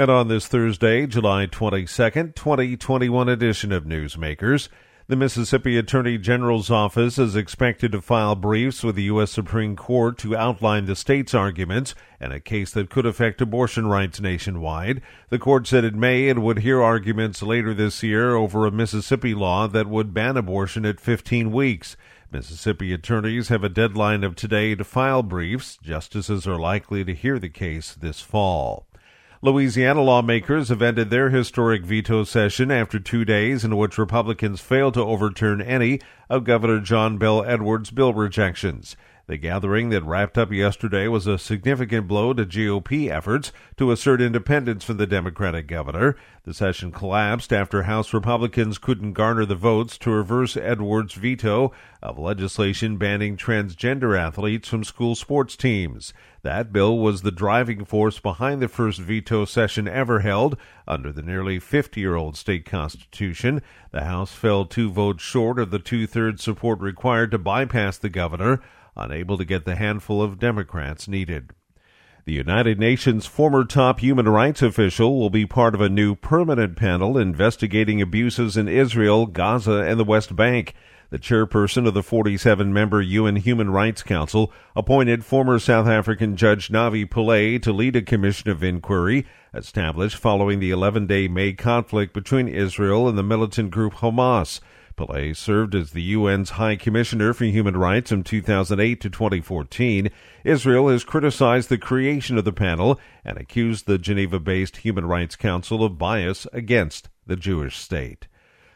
And on this Thursday, July 22nd, 2021 edition of Newsmakers, the Mississippi Attorney General's office is expected to file briefs with the U.S. Supreme Court to outline the state's arguments in a case that could affect abortion rights nationwide. The court said it May and would hear arguments later this year over a Mississippi law that would ban abortion at 15 weeks. Mississippi attorneys have a deadline of today to file briefs. Justices are likely to hear the case this fall. Louisiana lawmakers have ended their historic veto session after two days in which Republicans failed to overturn any of Governor John Bel Edwards' bill rejections. The gathering that wrapped up yesterday was a significant blow to GOP efforts to assert independence from the Democratic governor. The session collapsed after House Republicans couldn't garner the votes to reverse Edwards' veto of legislation banning transgender athletes from school sports teams. That bill was the driving force behind the first veto session ever held under the nearly 50 year old state constitution. The House fell two votes short of the two thirds support required to bypass the governor unable to get the handful of Democrats needed. The United Nations former top human rights official will be part of a new permanent panel investigating abuses in Israel, Gaza, and the West Bank. The chairperson of the 47 member UN Human Rights Council appointed former South African Judge Navi Pillay to lead a commission of inquiry established following the 11 day May conflict between Israel and the militant group Hamas. Served as the UN's High Commissioner for Human Rights from 2008 to 2014. Israel has criticized the creation of the panel and accused the Geneva based Human Rights Council of bias against the Jewish state.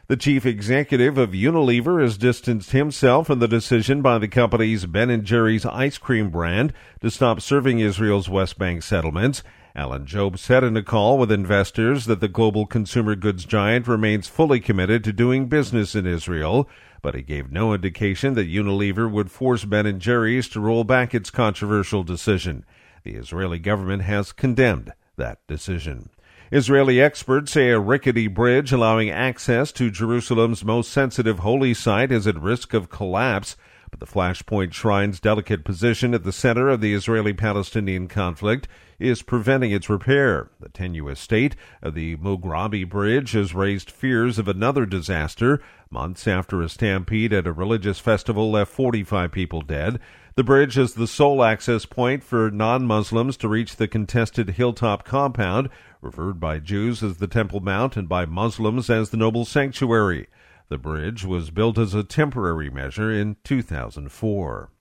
The chief executive of Unilever has distanced himself from the decision by the company's Ben & Jerry's ice cream brand to stop serving Israel's West Bank settlements Alan Jope said in a call with investors that the global consumer goods giant remains fully committed to doing business in Israel, but he gave no indication that Unilever would force Ben & Jerry's to roll back its controversial decision. The Israeli government has condemned that decision. Israeli experts say a rickety bridge allowing access to Jerusalem's most sensitive holy site is at risk of collapse but the Flashpoint Shrine's delicate position at the center of the Israeli Palestinian conflict is preventing its repair. The tenuous state of the Mughrabi Bridge has raised fears of another disaster months after a stampede at a religious festival left 45 people dead. The bridge is the sole access point for non Muslims to reach the contested hilltop compound, referred by Jews as the Temple Mount and by Muslims as the Noble Sanctuary. The bridge was built as a temporary measure in 2004.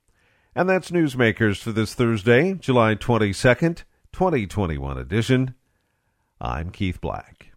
And that's Newsmakers for this Thursday, July 22nd, 2021 edition. I'm Keith Black.